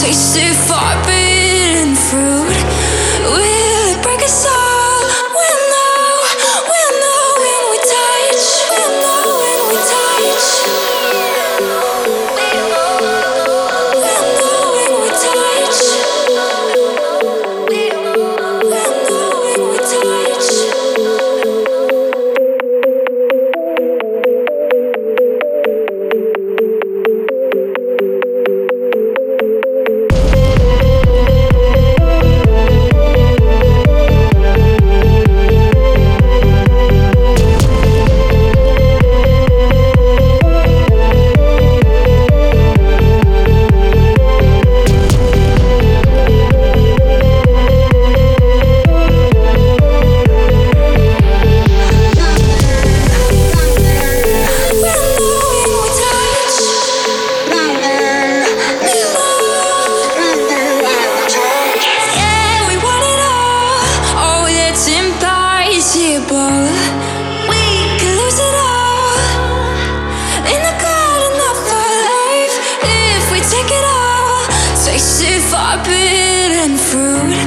Tasted forbidden fruit. forbidden fruit.